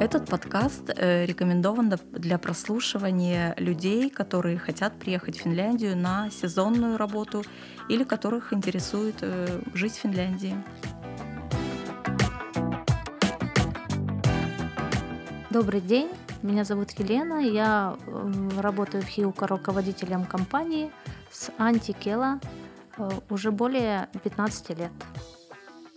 Этот подкаст э, рекомендован для прослушивания людей, которые хотят приехать в Финляндию на сезонную работу или которых интересует э, жить в Финляндии. Добрый день, меня зовут Елена, я работаю в Хиука руководителем компании с Антикела э, уже более 15 лет.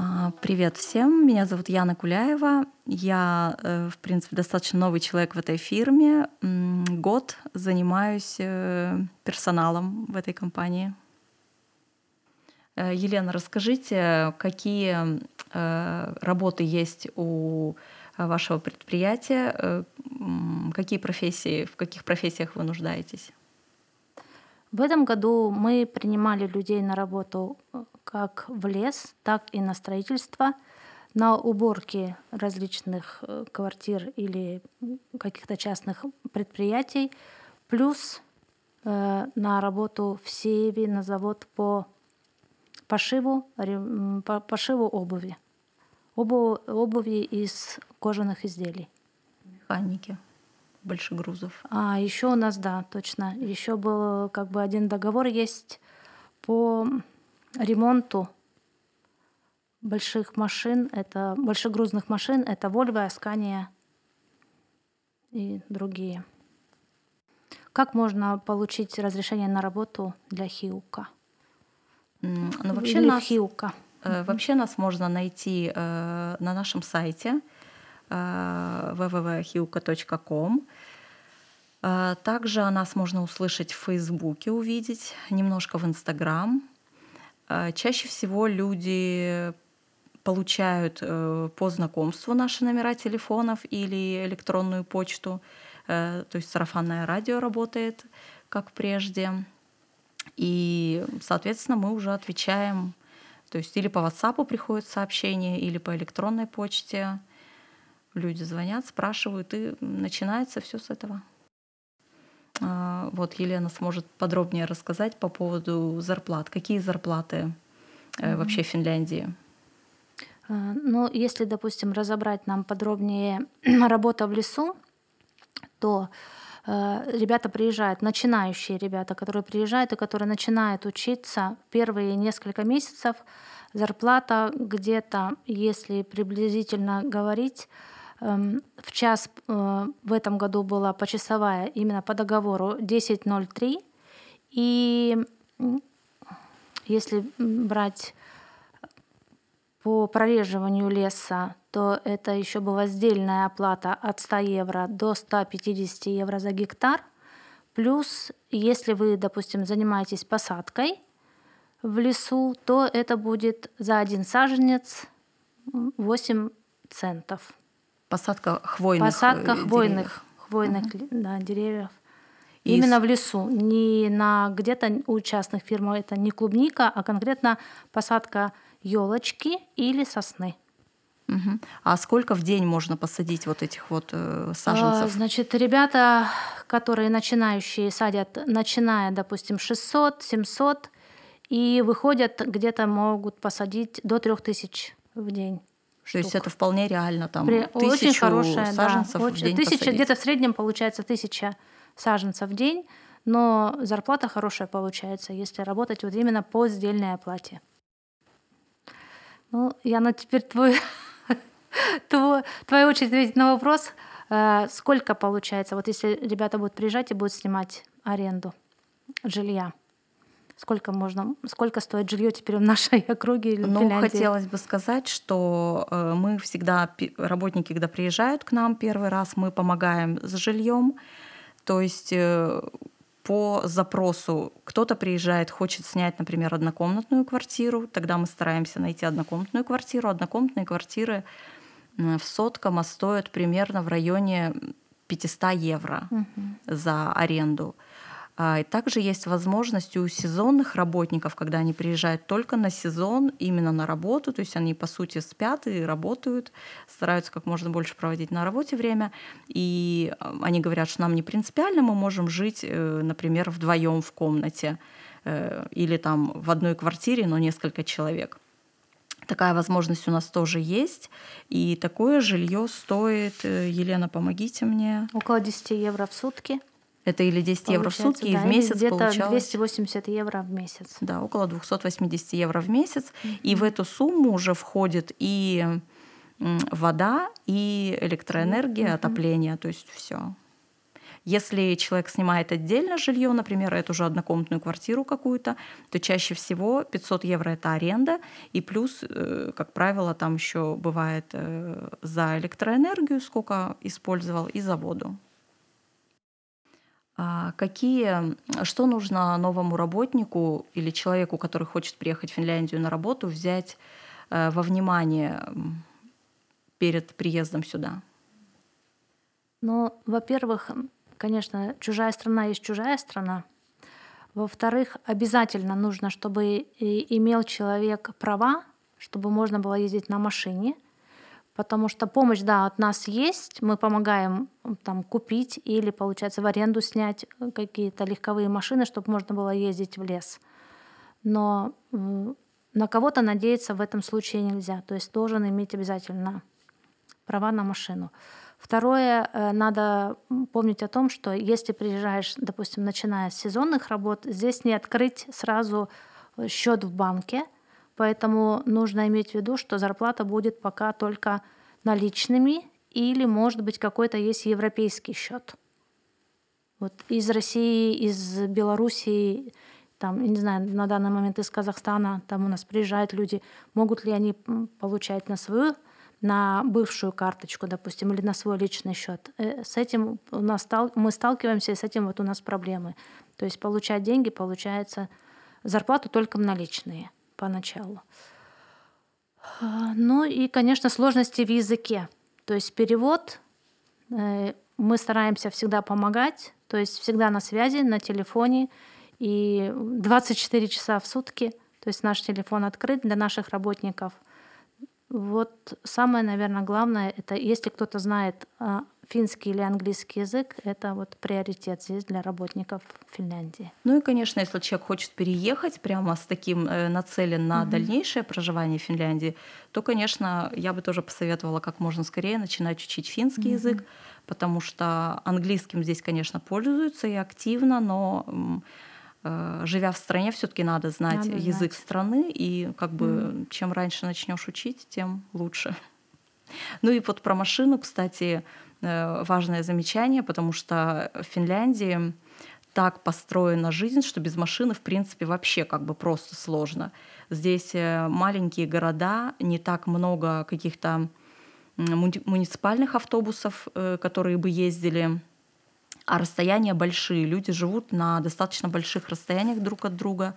А, привет всем, меня зовут Яна Куляева. Я, э, в принципе, достаточно новый человек в этой фирме. Год занимаюсь э, персоналом в этой компании. Э, Елена, расскажите, какие работы есть у вашего предприятия, какие профессии, в каких профессиях вы нуждаетесь? В этом году мы принимали людей на работу как в лес, так и на строительство, на уборки различных э, квартир или каких-то частных предприятий, плюс э, на работу в Сееве на завод по пошиву, по пошиву обуви. Обу, обуви из кожаных изделий. Механики большегрузов. А еще у нас, да, точно. Еще был как бы один договор есть по ремонту больших машин, это большегрузных машин, это Volvo, Scania и другие. Как можно получить разрешение на работу для Хиука? Ну, вообще, нас, Хиука. Э, вообще нас можно найти э, на нашем сайте э, www.hiuka.com. Э, также о нас можно услышать в Фейсбуке, увидеть, немножко в Инстаграм. А, чаще всего люди получают э, по знакомству наши номера телефонов или электронную почту, э, то есть сарафанное радио работает, как прежде. И, соответственно, мы уже отвечаем, то есть или по WhatsApp приходят сообщения, или по электронной почте. Люди звонят, спрашивают, и начинается все с этого. А, вот Елена сможет подробнее рассказать по поводу зарплат. Какие зарплаты mm-hmm. вообще в Финляндии? А, ну, если, допустим, разобрать нам подробнее работа в лесу, то э, ребята приезжают, начинающие ребята, которые приезжают и которые начинают учиться первые несколько месяцев, зарплата где-то, если приблизительно говорить, в час э, в этом году была почасовая именно по договору 10.03. И если брать по прореживанию леса, то это еще была сдельная оплата от 100 евро до 150 евро за гектар. Плюс, если вы, допустим, занимаетесь посадкой в лесу, то это будет за один саженец 8 центов. Посадка хвойных Посадка э, хвойных, хвойных uh-huh. да, деревьев. И Именно в лесу, не на где-то у частных фирм это не клубника, а конкретно посадка елочки или сосны. Угу. А сколько в день можно посадить вот этих вот э, саженцев? А, значит, ребята, которые начинающие садят, начиная, допустим, 600, 700, и выходят где-то могут посадить до 3000 в день. То есть это вполне реально там При... тысячу очень хорошая, саженцев да, в день тысяча, Где-то в среднем получается тысяча саженцев в день, но зарплата хорошая получается, если работать вот именно по сдельной оплате. Ну, Яна, теперь твой, твой, твоя очередь ответить на вопрос, э, сколько получается, вот если ребята будут приезжать и будут снимать аренду жилья сколько можно, сколько стоит жилье теперь в нашей округе или ну, Финляндии? хотелось бы сказать, что э, мы всегда, работники, когда приезжают к нам первый раз, мы помогаем с жильем. То есть э, по запросу кто-то приезжает, хочет снять, например, однокомнатную квартиру, тогда мы стараемся найти однокомнатную квартиру. Однокомнатные квартиры в Соткома стоят примерно в районе 500 евро угу. за аренду. А, и также есть возможность у сезонных работников, когда они приезжают только на сезон, именно на работу, то есть они, по сути, спят и работают, стараются как можно больше проводить на работе время, и а, они говорят, что нам не принципиально, мы можем жить, э, например, вдвоем в комнате э, или там в одной квартире, но несколько человек. Такая возможность у нас тоже есть. И такое жилье стоит, э, Елена, помогите мне. Около 10 евро в сутки. Это или 10 евро в сутки, да, и в месяц где-то получалось... 280 евро в месяц. Да, около 280 евро в месяц. Mm-hmm. И в эту сумму уже входит и вода, и электроэнергия, mm-hmm. отопление, то есть все. Если человек снимает отдельно жилье, например, эту же однокомнатную квартиру какую-то, то чаще всего 500 евро это аренда, и плюс, э, как правило, там еще бывает э, за электроэнергию, сколько использовал, и за воду. А какие, что нужно новому работнику или человеку, который хочет приехать в Финляндию на работу, взять э, во внимание перед приездом сюда? Ну, во-первых, конечно, чужая страна есть чужая страна. Во-вторых, обязательно нужно, чтобы имел человек права, чтобы можно было ездить на машине, потому что помощь, да, от нас есть, мы помогаем там купить или, получается, в аренду снять какие-то легковые машины, чтобы можно было ездить в лес. Но на кого-то надеяться в этом случае нельзя, то есть должен иметь обязательно права на машину. Второе, э, надо помнить о том, что если приезжаешь, допустим, начиная с сезонных работ, здесь не открыть сразу э, счет в банке, поэтому нужно иметь в виду, что зарплата будет пока только наличными или, может быть, какой-то есть европейский счет. Вот из России, из Белоруссии, там, не знаю, на данный момент из Казахстана, там у нас приезжают люди, могут ли они получать на свою на бывшую карточку, допустим, или на свой личный счет. Э, с этим у нас мы сталкиваемся, и с этим вот у нас проблемы. То есть получать деньги, получается зарплату только наличные поначалу. А, ну и, конечно, сложности в языке. То есть перевод э, мы стараемся всегда помогать, то есть всегда на связи, на телефоне, и 24 часа в сутки, то есть наш телефон открыт для наших работников – вот самое, наверное, главное, это если кто-то знает а, финский или английский язык, это вот приоритет здесь для работников Финляндии. Ну и, конечно, если человек хочет переехать прямо с таким э, нацелен на mm-hmm. дальнейшее проживание в Финляндии, то, конечно, я бы тоже посоветовала как можно скорее начинать учить финский mm-hmm. язык, потому что английским здесь, конечно, пользуются и активно, но Э, живя в стране, все-таки надо знать надо язык знать. страны, и как бы mm. чем раньше начнешь учить, тем лучше. Ну и вот про машину, кстати, важное замечание, потому что в Финляндии так построена жизнь, что без машины, в принципе, вообще как бы просто сложно. Здесь э, маленькие города, не так много каких-то муниципальных автобусов, которые бы ездили а расстояния большие. Люди живут на достаточно больших расстояниях друг от друга.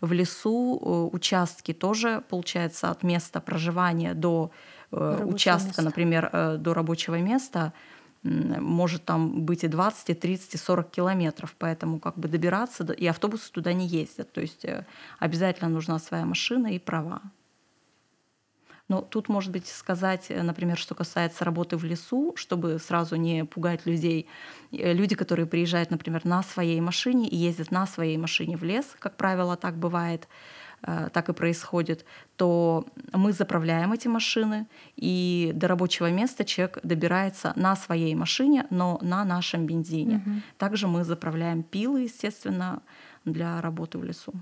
В лесу э, участки тоже, получается, от места проживания до э, участка, место. например, э, до рабочего места, может там быть и 20, и 30, и 40 километров, поэтому как бы добираться, и автобусы туда не ездят. То есть обязательно нужна своя машина и права. Но тут, может быть, сказать, э, например, что касается работы в лесу, чтобы сразу не пугать людей. Э, люди, которые приезжают, например, на своей машине и ездят на своей машине в лес, как правило, так бывает, э, так и происходит, то мы заправляем эти машины, и до рабочего места человек добирается на своей машине, но на нашем бензине. Угу. Также мы заправляем пилы, естественно, для работы в лесу.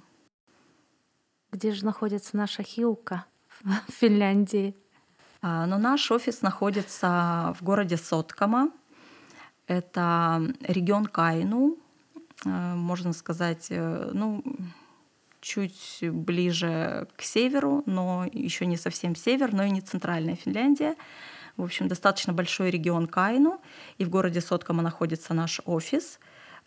Где же находится наша Хилка? в Финляндии? А, но наш офис находится в городе Соткама. Это регион Кайну, э, можно сказать, э, ну, чуть ближе к северу, но еще не совсем север, но и не центральная Финляндия. В общем, достаточно большой регион Кайну, и в городе Соткама находится наш офис.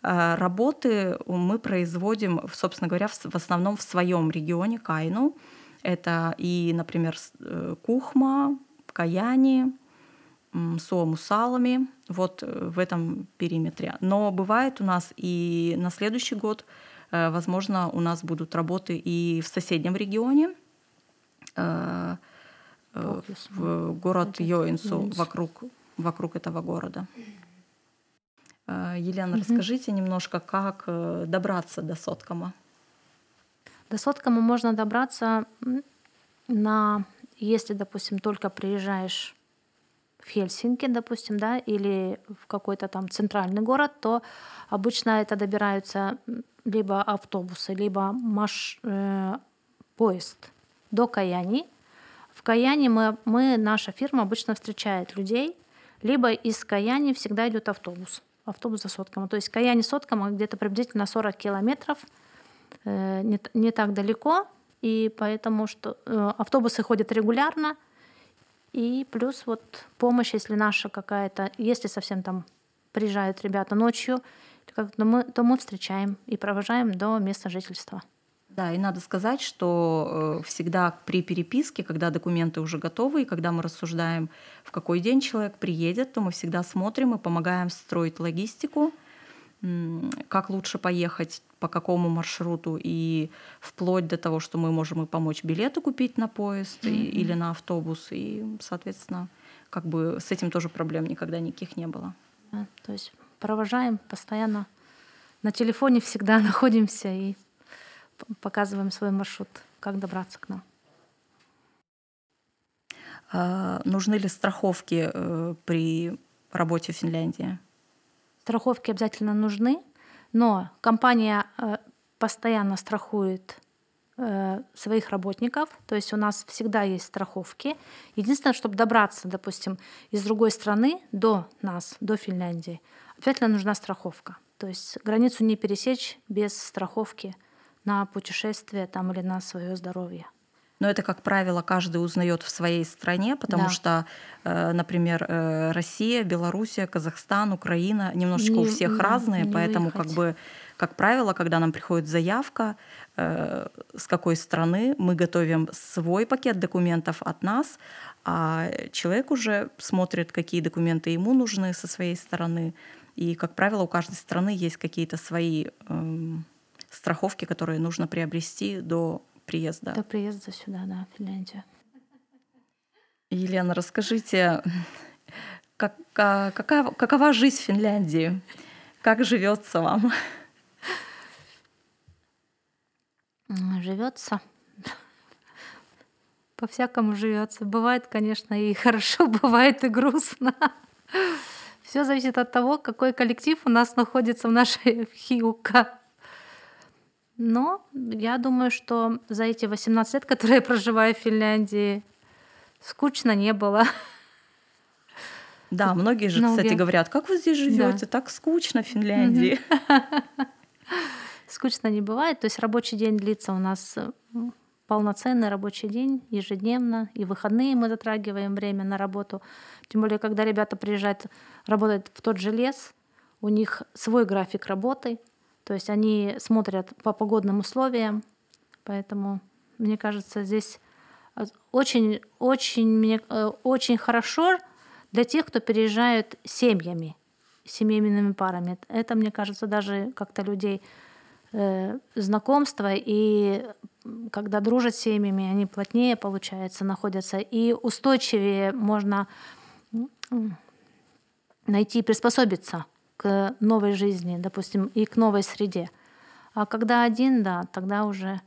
Э, работы мы производим, собственно говоря, в основном в своем регионе Кайну. Это и, например, э, кухма, каяни, суомусалами, вот э, в этом периметре. Но бывает у нас и на следующий год, возможно, у нас будут работы и в соседнем регионе, в город Йоинсу, вокруг, вокруг этого города. Елена, угу. расскажите немножко, как добраться до Соткама. До Соткама можно добраться на если, допустим, только приезжаешь в Хельсинки, допустим, да, или в какой-то там центральный город, то обычно это добираются либо автобусы, либо маш, э, поезд до Каяни. В Каяне мы, мы, наша фирма обычно встречает людей, либо из Каяни всегда идет автобус. Автобус за Соткома. То есть Каяни Соткома где-то приблизительно 40 километров, э, не, не так далеко, и поэтому что э, автобусы ходят регулярно, и плюс вот помощь, если наша какая-то, если совсем там приезжают ребята ночью, то мы, то мы встречаем и провожаем до места жительства. Да, и надо сказать, что э, всегда при переписке, когда документы уже готовы, и когда мы рассуждаем, в какой день человек приедет, то мы всегда смотрим и помогаем строить логистику, как лучше поехать, по какому маршруту, и вплоть до того, что мы можем и помочь билеты купить на поезд mm-hmm. и, или на автобус, и, соответственно, как бы с этим тоже проблем никогда никаких не было. Да, то есть провожаем постоянно. На телефоне всегда находимся и показываем свой маршрут, как добраться к нам. А, нужны ли страховки э, при работе в Финляндии? Страховки обязательно нужны, но компания э, постоянно страхует э, своих работников, то есть у нас всегда есть страховки. Единственное, чтобы добраться, допустим, из другой страны до нас, до Финляндии, обязательно нужна страховка. То есть границу не пересечь без страховки на путешествие там или на свое здоровье. Но это, как правило, каждый узнает в своей стране, потому да. что, э, например, э, Россия, Белоруссия, Казахстан, Украина немножечко не, у всех не, разные, не поэтому выехать. как бы как правило, когда нам приходит заявка, э, с какой страны, мы готовим свой пакет документов от нас, а человек уже смотрит, какие документы ему нужны со своей стороны. И, как правило, у каждой страны есть какие-то свои э, страховки, которые нужно приобрести до приезда. До приезда сюда, да, в Финляндию. Елена, расскажите, как, какова, какова жизнь в Финляндии? Как живется вам? Живется. По-всякому живется. Бывает, конечно, и хорошо, бывает и грустно. Все зависит от того, какой коллектив у нас находится в нашей Хиука. Но я думаю, что за эти 18 лет, которые я проживаю в Финляндии, скучно не было. Да, многие же, кстати, говорят, как вы здесь живете, да. так скучно в Финляндии. Скучно не бывает. То есть рабочий день длится у нас полноценный рабочий день ежедневно, и выходные мы затрагиваем время на работу. Тем более, когда ребята приезжают, работать в тот же лес, у них свой график работы, то есть они смотрят по погодным условиям, поэтому мне кажется, здесь очень, очень, мне, э, очень хорошо для тех, кто переезжает семьями, семейными парами. Это, мне кажется, даже как-то людей э, знакомства, и когда дружат с семьями, они плотнее, получается, находятся, и устойчивее можно найти, приспособиться к новой жизни, допустим, и к новой среде. А когда один, да, тогда уже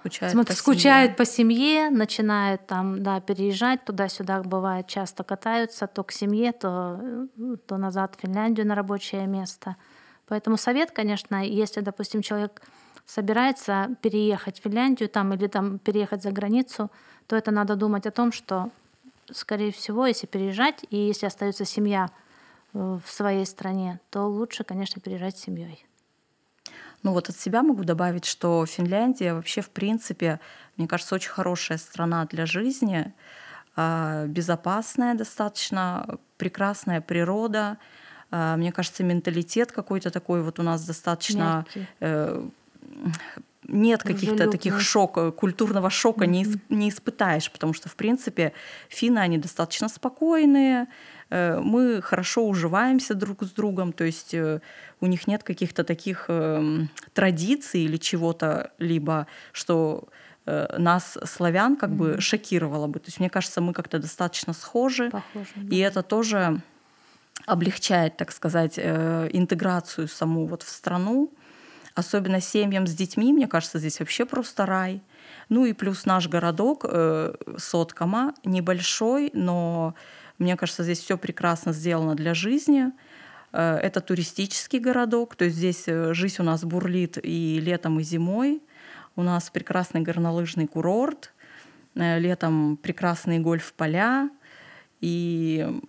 скучает, смотри, по, скучает семье. по семье, начинает там, да, переезжать туда-сюда, бывает, часто катаются то к семье, то, то назад в Финляндию на рабочее место. Поэтому совет, конечно, если, допустим, человек собирается переехать в Финляндию там, или там переехать за границу, то это надо думать о том, что, скорее всего, если переезжать, и если остается семья в своей стране, то лучше, конечно, переезжать с семьей. Ну вот от себя могу добавить, что Финляндия вообще, в принципе, мне кажется, очень хорошая страна для жизни, а, безопасная достаточно, прекрасная природа. А, мне кажется, менталитет какой-то такой вот у нас достаточно Мягкий. Э, нет каких-то таких шоков, культурного шока mm-hmm. не, исп, не испытаешь, потому что, в принципе, финны, они достаточно спокойные, э, мы хорошо уживаемся друг с другом, то есть э, у них нет каких-то таких э, традиций или чего-то, либо что э, нас, славян, как mm-hmm. бы шокировало бы. То есть мне кажется, мы как-то достаточно схожи, Похоже, да. и это тоже облегчает, так сказать, э, интеграцию саму вот в страну. особенно семьям с детьми, мне кажется, здесь вообще просто рай. Ну и плюс наш городок э, Соткама небольшой, но мне кажется, здесь все прекрасно сделано для жизни. Э, это туристический городок, то есть здесь жизнь у нас бурлит и летом, и зимой. У нас прекрасный горнолыжный курорт, летом прекрасные гольф-поля и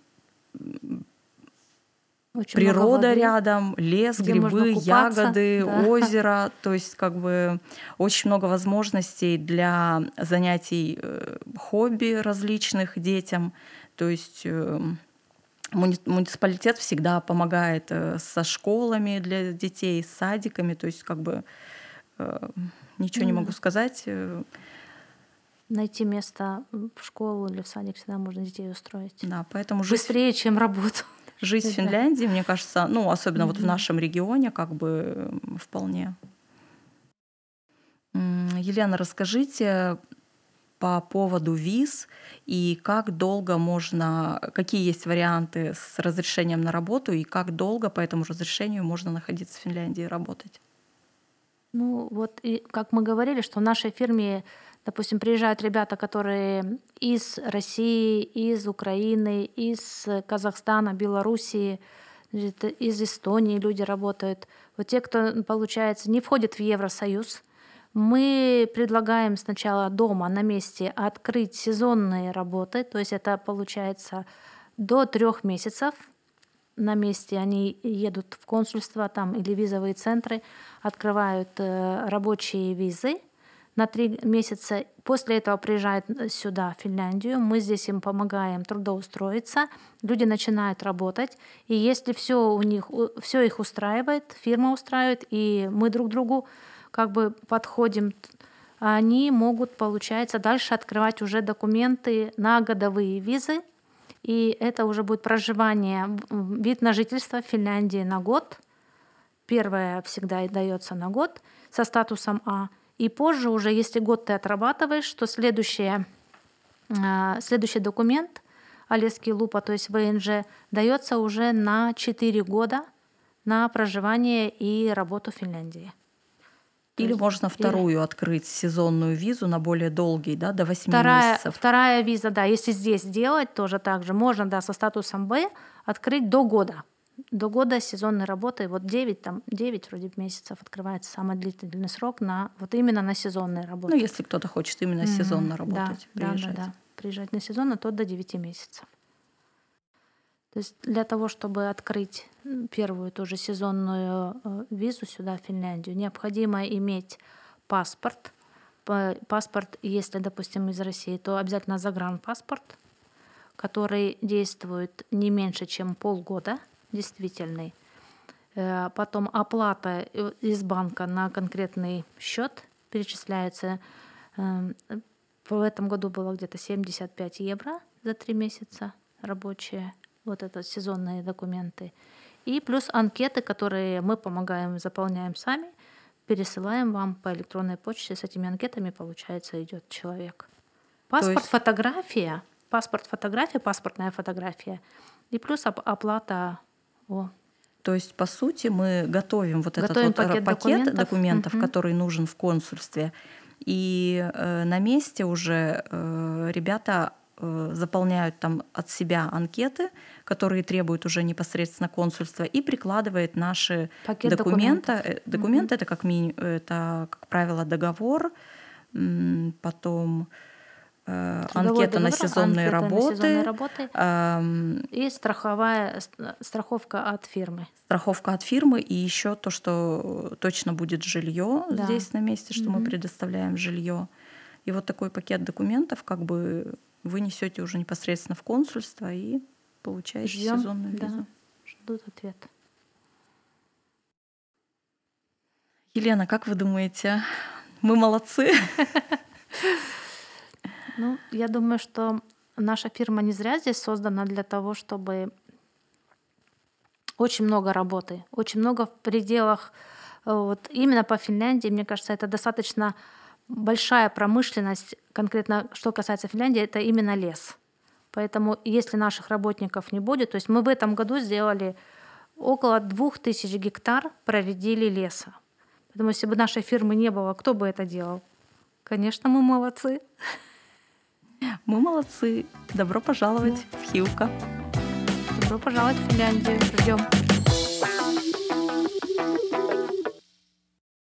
очень природа рядом, лес, грибы, ягоды, да. озеро. То есть как бы очень много возможностей для занятий хобби различных детям. То есть муниципалитет всегда помогает э, со школами для детей, с садиками, то есть как бы э, ничего не могу сказать. Э. Найти место в школу или в садик всегда можно детей устроить. Да, поэтому жизнь... Быстрее, чем работу. Жизнь в Финляндии, мне кажется, ну, особенно вот в нашем регионе, как бы вполне. Елена, расскажите по поводу виз и как долго можно, какие есть варианты с разрешением на работу и как долго по этому разрешению можно находиться в Финляндии и работать? Ну вот, и как мы говорили, что в нашей фирме, допустим, приезжают ребята, которые из России, из Украины, из Казахстана, Белоруссии, из Эстонии люди работают. Вот те, кто, получается, не входит в Евросоюз, мы предлагаем сначала дома на месте открыть сезонные работы, то есть это получается до трех месяцев на месте они едут в консульство там или визовые центры, открывают э, рабочие визы на три месяца. После этого приезжают сюда, в Финляндию. Мы здесь им помогаем трудоустроиться. Люди начинают работать. И если все у них, все их устраивает, фирма устраивает, и мы друг другу как бы подходим, они могут, получается, дальше открывать уже документы на годовые визы, и это уже будет проживание, вид на жительство в Финляндии на год. Первое всегда дается на год со статусом А. И позже уже, если год ты отрабатываешь, то следующее, а, следующий документ, Олеский Лупа, то есть ВНЖ, дается уже на 4 года на проживание и работу в Финляндии. Или можно вторую или... открыть сезонную визу на более долгий, да, до 8 вторая, месяцев. Вторая виза, да, если здесь делать тоже так же, можно, да, со статусом Б открыть до года. До года сезонной работы, вот 9, там, 9 вроде месяцев открывается самый длительный срок на, вот именно на сезонные работы. Ну, если кто-то хочет именно mm-hmm. сезонно работать, да, приезжать. Да, да, да. Приезжать на сезон, то до 9 месяцев. То есть для того, чтобы открыть первую тоже сезонную э, визу сюда, в Финляндию, необходимо иметь паспорт. Паспорт, если, допустим, из России, то обязательно загранпаспорт, который действует не меньше, чем полгода, действительный. Э, потом оплата э, из банка на конкретный счет перечисляется. Эм, в этом году было где-то 75 евро за три месяца рабочие вот это сезонные документы. И плюс анкеты, которые мы помогаем, заполняем сами, пересылаем вам по электронной почте. С этими анкетами, получается, идет человек. Паспорт, есть... фотография, паспорт, фотография, паспортная фотография. И плюс оплата. О. То есть, по сути, мы готовим вот готовим этот вот пакет, пакет документов, документов угу. который нужен в консульстве. И э, на месте уже э, ребята Э, заполняют там от себя анкеты, которые требуют уже непосредственно консульства, и прикладывает наши Пакет документы. Документов. Документы mm-hmm. это как мини, это как правило договор, потом э, анкета договор, на сезонные анкета работы, на сезонные работы эм, и страховая страховка от фирмы. Страховка от фирмы и еще то, что точно будет жилье да. здесь на месте, что mm-hmm. мы предоставляем жилье. И вот такой пакет документов как бы вы несете уже непосредственно в консульство и получаете Ждем, сезонную да, визу. Ждут ответ. Елена, как вы думаете, мы молодцы? Ну, я думаю, что наша фирма не зря здесь создана для того, чтобы очень много работы, очень много в пределах э, вот именно по Финляндии, мне кажется, это достаточно большая промышленность, конкретно что касается Финляндии, это именно лес. Поэтому если наших работников не будет, то есть мы в этом году сделали около 2000 гектар проредили леса. Поэтому если бы нашей фирмы не было, кто бы это делал? Конечно, мы молодцы. Мы молодцы. Добро пожаловать в Хилка. Добро пожаловать в Финляндию. Ждем.